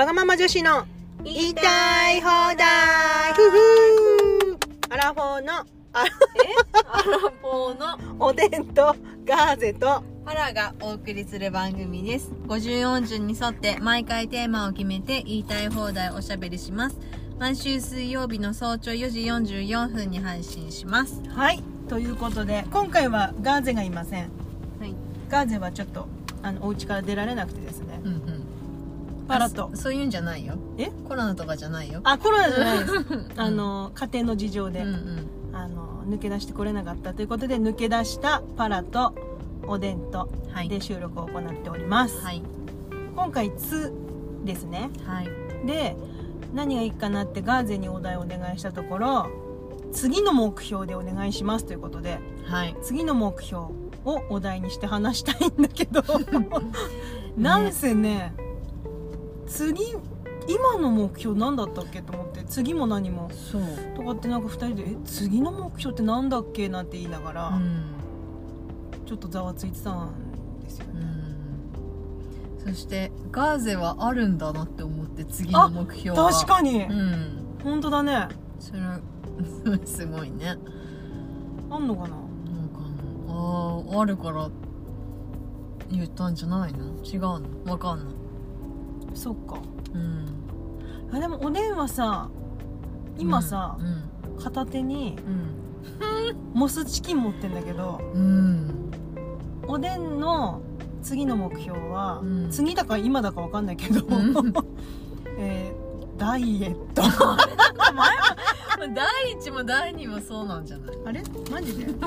わがまま女子の言いたい放題ふふーアラフォーのあアラフォーの？おでんとガーゼとパラがお送りする番組です。54順に沿って毎回テーマを決めて言いたい放題おしゃべりします。毎週水曜日の早朝4時44分に配信します。はいということで今回はガーゼがいませんはい。ガーゼはちょっとあのお家から出られなくてですねうんうん。パラとあそそういうんじゃないよ。え？コロナとかじゃないよ。あコロナじゃないです あの家庭の事情で、うんうん。あの抜け出してこれなかったということで抜け出したパラとおでんとはい。で収録を行っております、はい。今回「つ」ですねはい。で何がいいかなってガーゼにお題をお願いしたところ次の目標でお願いしますということではい。次の目標をお題にして話したいんだけど なんせね次今の目標何だったっけと思って次も何もそう。とかってなんか2人で「え次の目標って何だっけ?」なんて言いながら、うん。ちょっとざわついてたんですよね、うん。そして、ガーゼはあるんだなって思って次の目標は。確かに、うん。本当だねそれは すごいねあんのかな？なんかあああるから言ったんじゃないの？違うの？わかんないそっか。うん。あでもおでんはさ今さう、ん片手にうん。モスチキン持ってんだけどうん。おでんの次の目標は、うん。次だか今だか分かんないけど、うん。えーダイエット。第一も第二もそうなんじゃない？あれ？マジで？でも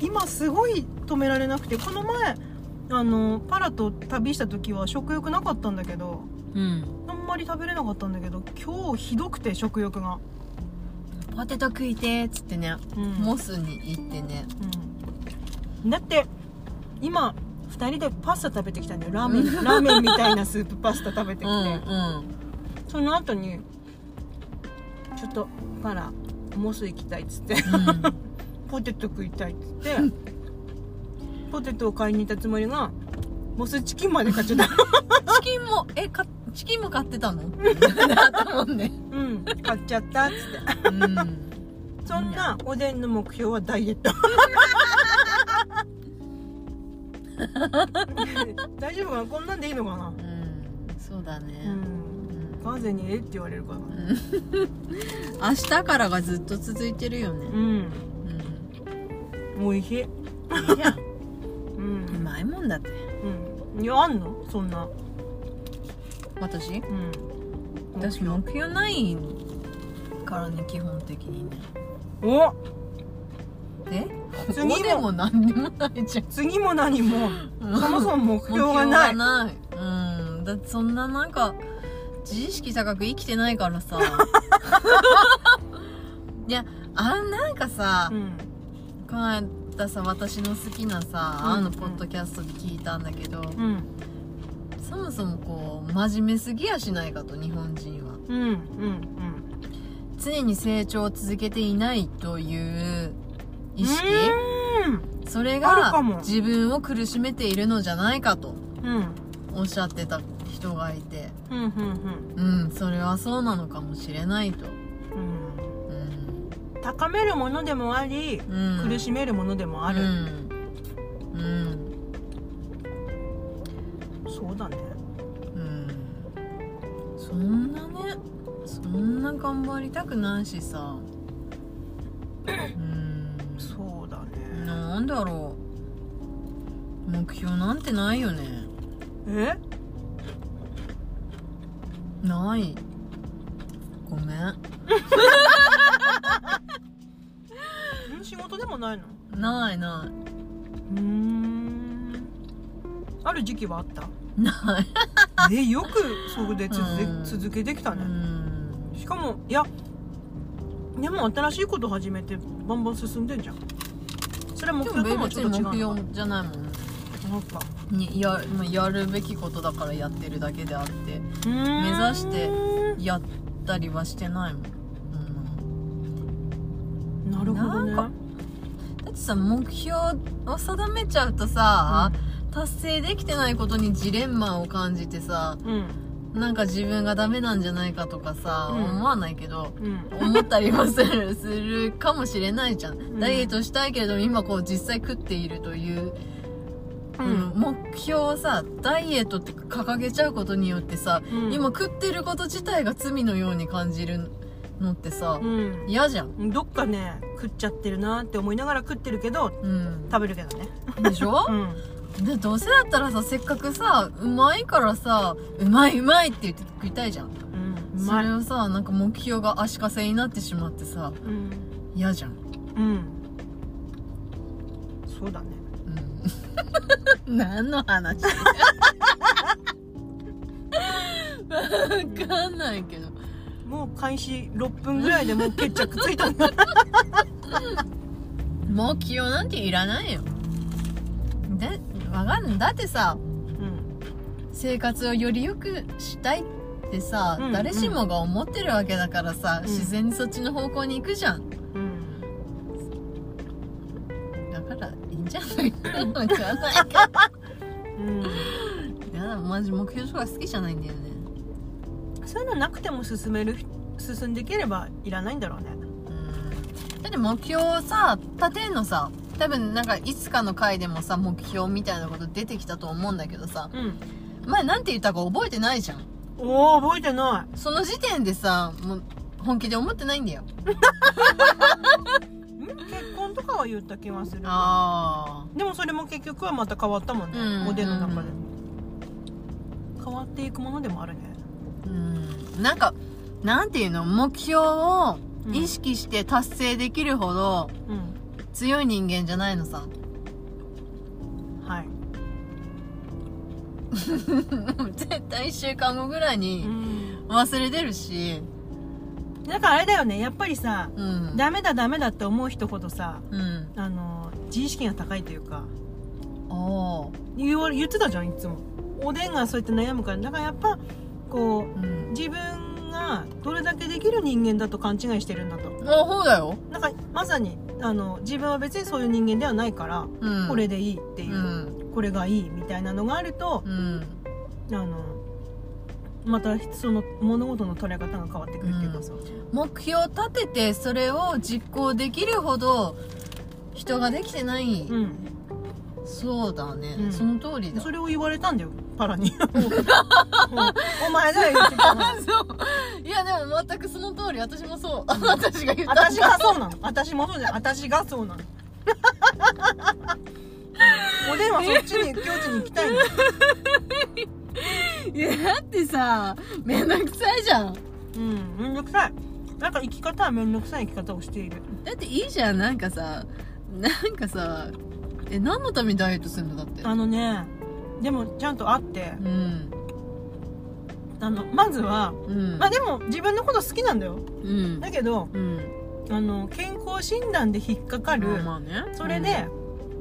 今すごい止められなくてこの前あのパラと旅した時は食欲なかったんだけどうん。あんまり食べれなかったんだけど今日ひどくて食欲が、ポテト食いてーっつってねうん。モスに行ってね。うん。だって今2人でパスタ食べてきたんだよ。ラーメンラーメンみたいなスープパスタ食べてきて、うんうん。その後にちょっとパラモス行きたいっつって。ポテト食いたいっつってポテトを買いに行ったつもりがモスチキンまで買っちゃった。チキンもえかチキンも買ってたの？だったもん。ねうん買っちゃったっつって。うん。そんなおでんの目標はダイエット。大丈夫かな？こんなんでいいのかな？うん。そうだね、うん。ガーゼにえって言われるかな 明日からがずっと続いてるよね。うん。うん。おいしい。いやううんまいもんだって。うん。いやあんの？そんな。私？うん。私目標ないからね基本的にね。お！え？次も。でも何にもないじゃん。次も何も。そもそも目標が目ないない。うん。だってそんななんか自意識高く生きてないからさ。いやあなんかさ、うん。この間さ私の好きなさ、うん。あのポッドキャストで聞いたんだけど、うん。そもそもこう真面目すぎやしないかと日本人は。うんうん常に成長を続けていないという意識？うん。それが自分を苦しめているのじゃないかとうん。おっしゃってた人がいて。うんうんうん。それはそうなのかもしれないと。うんうん高めるものでもありうん。苦しめるものでもある。うん、うん。そうだね。うん。そんなねそんな頑張りたくないしさ。うん。そうだね。なんだろう。目標なんてないよね。え？ない。ごめん 事でもないの？ないない。うーん。ある時期はあった？ない。えよくそこで続けうん。続けてきたうねん。しかもいやでも新しいこと始めてバンバン進んでんじゃん。それは目でも標とも別ちょっと違うの標じゃないもん。なんか。にやまあやるべきことだからやってるだけであって。目目指してやったりはしてないもん、うん、なるほどね。なんかさ目標を定めちゃうとさ、達成できてないことにジレンマを感じてさうん。なんか自分がダメなんじゃないかとかさ、うん。思わないけどうん。思ったりもするするかもしれないじゃん、ん。ダイエットしたいけれども今こう実際食っているという、うん。うん目標をさダイエットって掲げちゃうことによってさ、うん。今食ってること自体が罪のように感じるのってさうん。嫌、じゃん、どっかね食っちゃってるなって思いながら食ってるけどうん、食べるけどね。でしょ？うん。でどうせだったらさせっかくさうまいからさうまいうまいって言って食いたいじゃん。うん。うそれをさなんか目標が足かせになってしまってさうん。嫌じゃん。うん。そうだね。うん。何の話？わかんないけどもう開始6分ぐらいでもう決着ついたんだ目標なんていらないよ。でわかんない。だってさうん。生活をより良くしたいってさ、うん誰しもが思ってるわけだからさ、うん。自然にそっちの方向に行くじゃん。うん。だからいいんじゃないかな。わかんないけうん。どやだマジ目標とか好きじゃないんだよねそういうのなくても進める進んでいければいらないんだろうね。うん。だって目標をさ立てんのさ多分なんかいつかの回でもさ目標みたいなこと出てきたと思うんだけどさ。うん。前なんて言ったか覚えてないじゃん。おお覚えてない。その時点でさもう本気で思ってないんだよ。ん結婚とかは言った気がするあでもそれも結局はまた変わったもんね、うん。おでんの中で、変わっていくものでもあるね。うんなんかなんていうの？目標をうん。意識して達成できるほどうん。強い人間じゃないのさ。はい、絶対1週間後ぐらいうにん、忘れてるし。だからあれだよね。やっぱりさうん。ダメだダメだって思う人ほどさうん。あの自意識が高いというか。言わ言ってたじゃんいつも。おでんがそうやって悩むから。だからやっぱこうん。う自分がどれだけできる人間だと勘違いしてるんだと。あそうだよ、なんかまさにあの自分は別にそういう人間ではないから、うん、これでいいっていうう、ん。これがいいみたいなのがあるとうん。あのまたその物事の捉え方が変わってくるっていうかさ、目標を立ててそれを実行できるほど人ができてない、うん。そうだね、うん。その通りだ。それを言われたんだよパラに お前だよ言ってたのそう。いやでも全くその通り私もそう。私が言った私がそうなの。私もそうじゃない私がそうなの。おでんはそっちに境地に行きたいの。いやだってさめんどくさいじゃん。うんめんどくさい。なんか生き方はめんどくさい生き方をしている。だっていいじゃん。なんかさなんかさえ何のためにダイエットするのだって。あのねでもちゃんとあって。うん。あのまずはうん。まあでも自分のこと好きなんだよ。うん。だけどうん。あの健康診断で引っかかる、まあまあね。それで、あ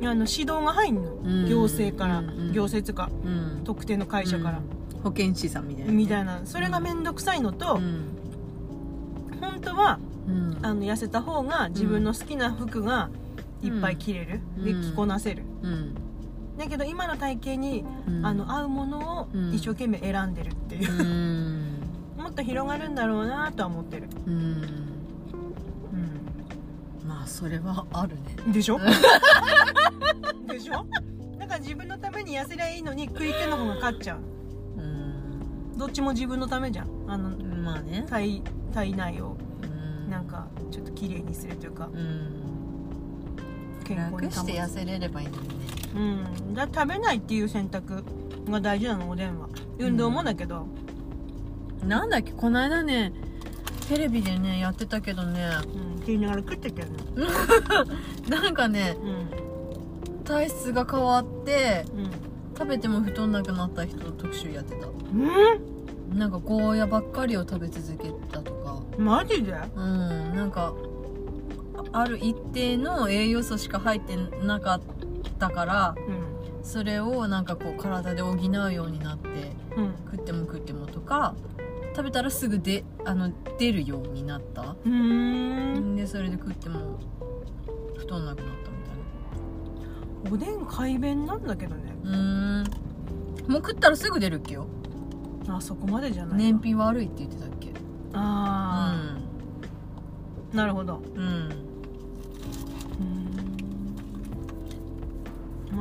の指導が入んの、うん。行政から、行政っていうか。うん。特定の会社から、保健師さんみたいなみたいな。それが面倒くさいのと、うん。本当はうん。あの痩せた方が自分の好きな服がいっぱい着れる、うん。で着こなせる。うんだけど今の体型に、うん。あの合うものをうん。一生懸命選んでるっていう。う、ん。もっと広がるんだろうなとは思ってる、うん。まあそれはあるね。でしょ？でしょ？だから自分のために痩せりゃいいのに食い気の方が勝っちゃう。うん。どっちも自分のためじゃん。あのまあね。体体内を。うん。なんかちょっと綺麗にするというか。うん。健康に保つ。楽して痩せれればいいのにねうん。だ食べないっていう選択が大事なのおでんは。運動もだけど、なんだっけこの間ねテレビでねやってたけどね。うん、って言いながら食ってたよねなんかねうん体質が変わってうん食べても太んなくなった人の特集やってた。うん。なんかゴーヤばっかりを食べ続けたとか。マジで？うん。なんかあある一定の栄養素しか入ってなかったからうん。それをなんかこう体で補うようになってうん。食っても食ってもとか食べたらすぐであの出るようになった。うーん。でそれで食っても太んなくなったみたいおでん快便なんだけどね。なうーん。もう食ったらすぐ出るっけよ。あそこまでじゃないわ燃費悪いって言ってたっけ。ああ、なるほど。うん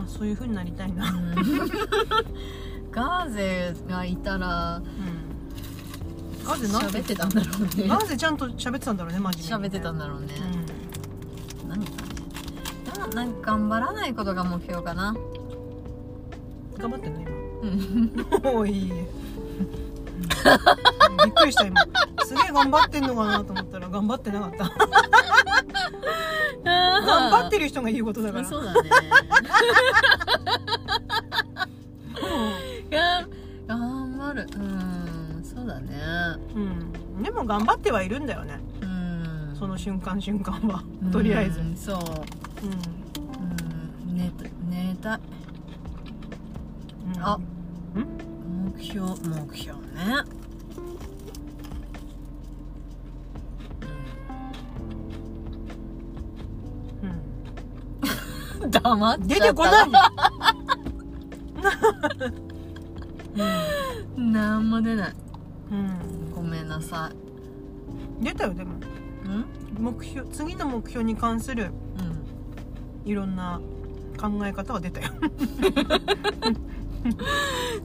まあそういう風になりたいな、うん。ガーゼがいたらうん、ガーゼなん喋ってたんだろうね。ガーゼちゃんと喋ってたんだろうね真面目に、ね、喋ってたんだろうね、う何かね。でもなんか頑張らないことが目標かな。ん、頑張ってんのうん。今 おいい。いびっくりした今。すげえ頑張ってんのかなと思ったら頑張ってなかった頑張ってる人が言うことだから。そうだね。いや頑張る。うん。そうだね。うん、でも頑張ってはいるんだよね。うん。その瞬間瞬間は。とりあえず。うんそう。うん、うん。寝た寝たい。うん。あ。うん。目標目標ね黙っ出てこない。なんも出ない。うん、ごめんなさ出たよでも。ん？目標次の目標に関するうん。いろんな考え方は出たよ。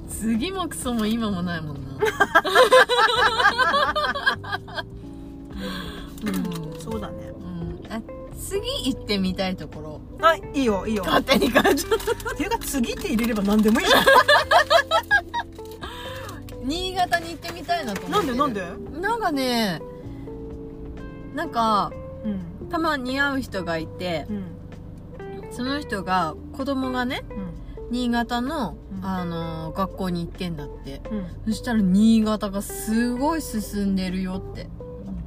次もクソも今もないもんな。うん。そうだね。うん。え次行ってみたいところ。はいいいよいいよ。勝手に感じっていうか次って入れれば何でもいいじゃ 新潟に行ってみたいなとん思なんってる。でなんで？なんかねなんかうん。たまに会う人がいてうん。その人が子供がねうん。新潟の、うん。あの学校に行ってんだって。うん。そしたら新潟がすごい進んでるよって。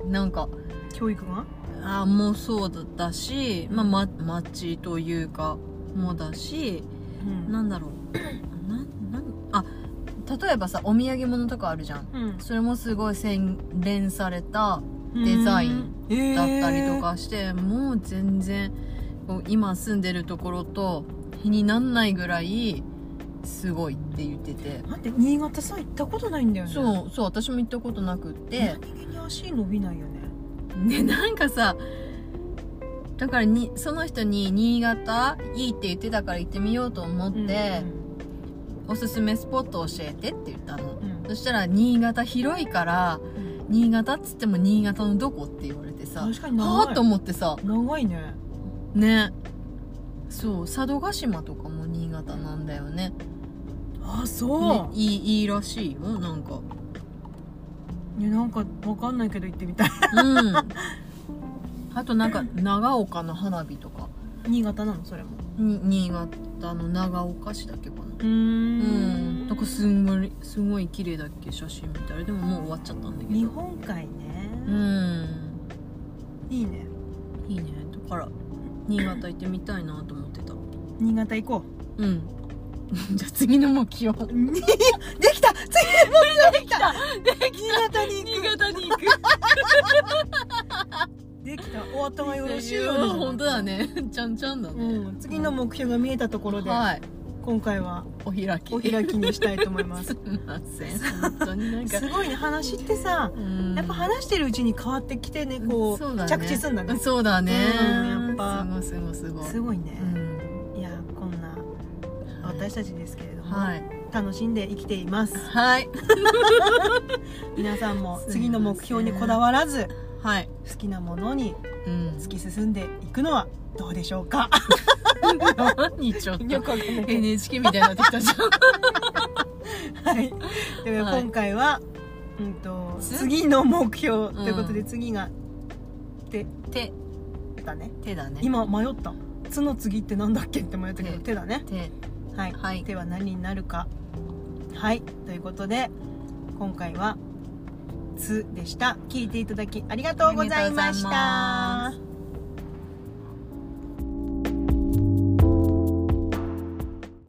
なんか教育が？あもうそうだし、まあ、ま町というかもだしうん。なんだろう。ななんあ例えばさお土産物とかあるじゃん。うん。それもすごい洗練されたデザインンだったりとかして、もう全然今住んでるところと比になんないぐらいすごいって言ってて。待って新潟さ行ったことないんだよね。そうそう私も行ったことなくって。何気に足伸びないよねでなんかさだからにその人に新潟いいって言ってたから行ってみようと思って、おすすめスポット教えてって言ったの。うん。そしたら新潟広いからうん。新潟っつっても新潟のどこって言われてさ確かに長い。はあと思ってさ。長いね。ね。そう佐渡島とかも新潟なんだよね。あそう、ねいいいいらしいよなんかいやなんかわかんないけど行ってみたい。うん。あとなんか長岡の花火とか。新潟なの？それも。に新潟の長岡市だっけかな。うーうん。なんかすんごいすごい綺麗だっけ写真見たらでももう終わっちゃったんだけ日ど本海ね、うん。いいね。いいね。だから新潟行ってみたいなと思ってた。新潟行こうんじゃあ次の目標うできた！次のできた！で新潟に行新潟に行く。く できた。お後がよろしいようで本当だね。ちゃんちゃんだね、うん、次の目標が見えたところで、はい。今回はお開き。お開きにしたいと思います。すみません。本当になんか。すごいね。話ってさうん。やっぱ話してるうちに変わってきてねこうね。着地すんだね。そうだね。うんやっぱ。すごいすごいすごい。すごいね、うん私たちですけれども、はい。楽しんで生きています。はい。皆さんも次の目標にこだわらずはい。好きなものにうん。突き進んでいくのはどうでしょうか？何ちょっと。NHK みたいになってきたじゃん。ど はい。でははい。今回は、うんとつ？次の目標ということで次が手。手だね。手だね。今迷った「つ」の次ってなんだっけ？って迷ったけど手。手だね。手はい、はい。手は何になるか。はい。ということで今回は「つ」でした。聞いていただきありがとうございました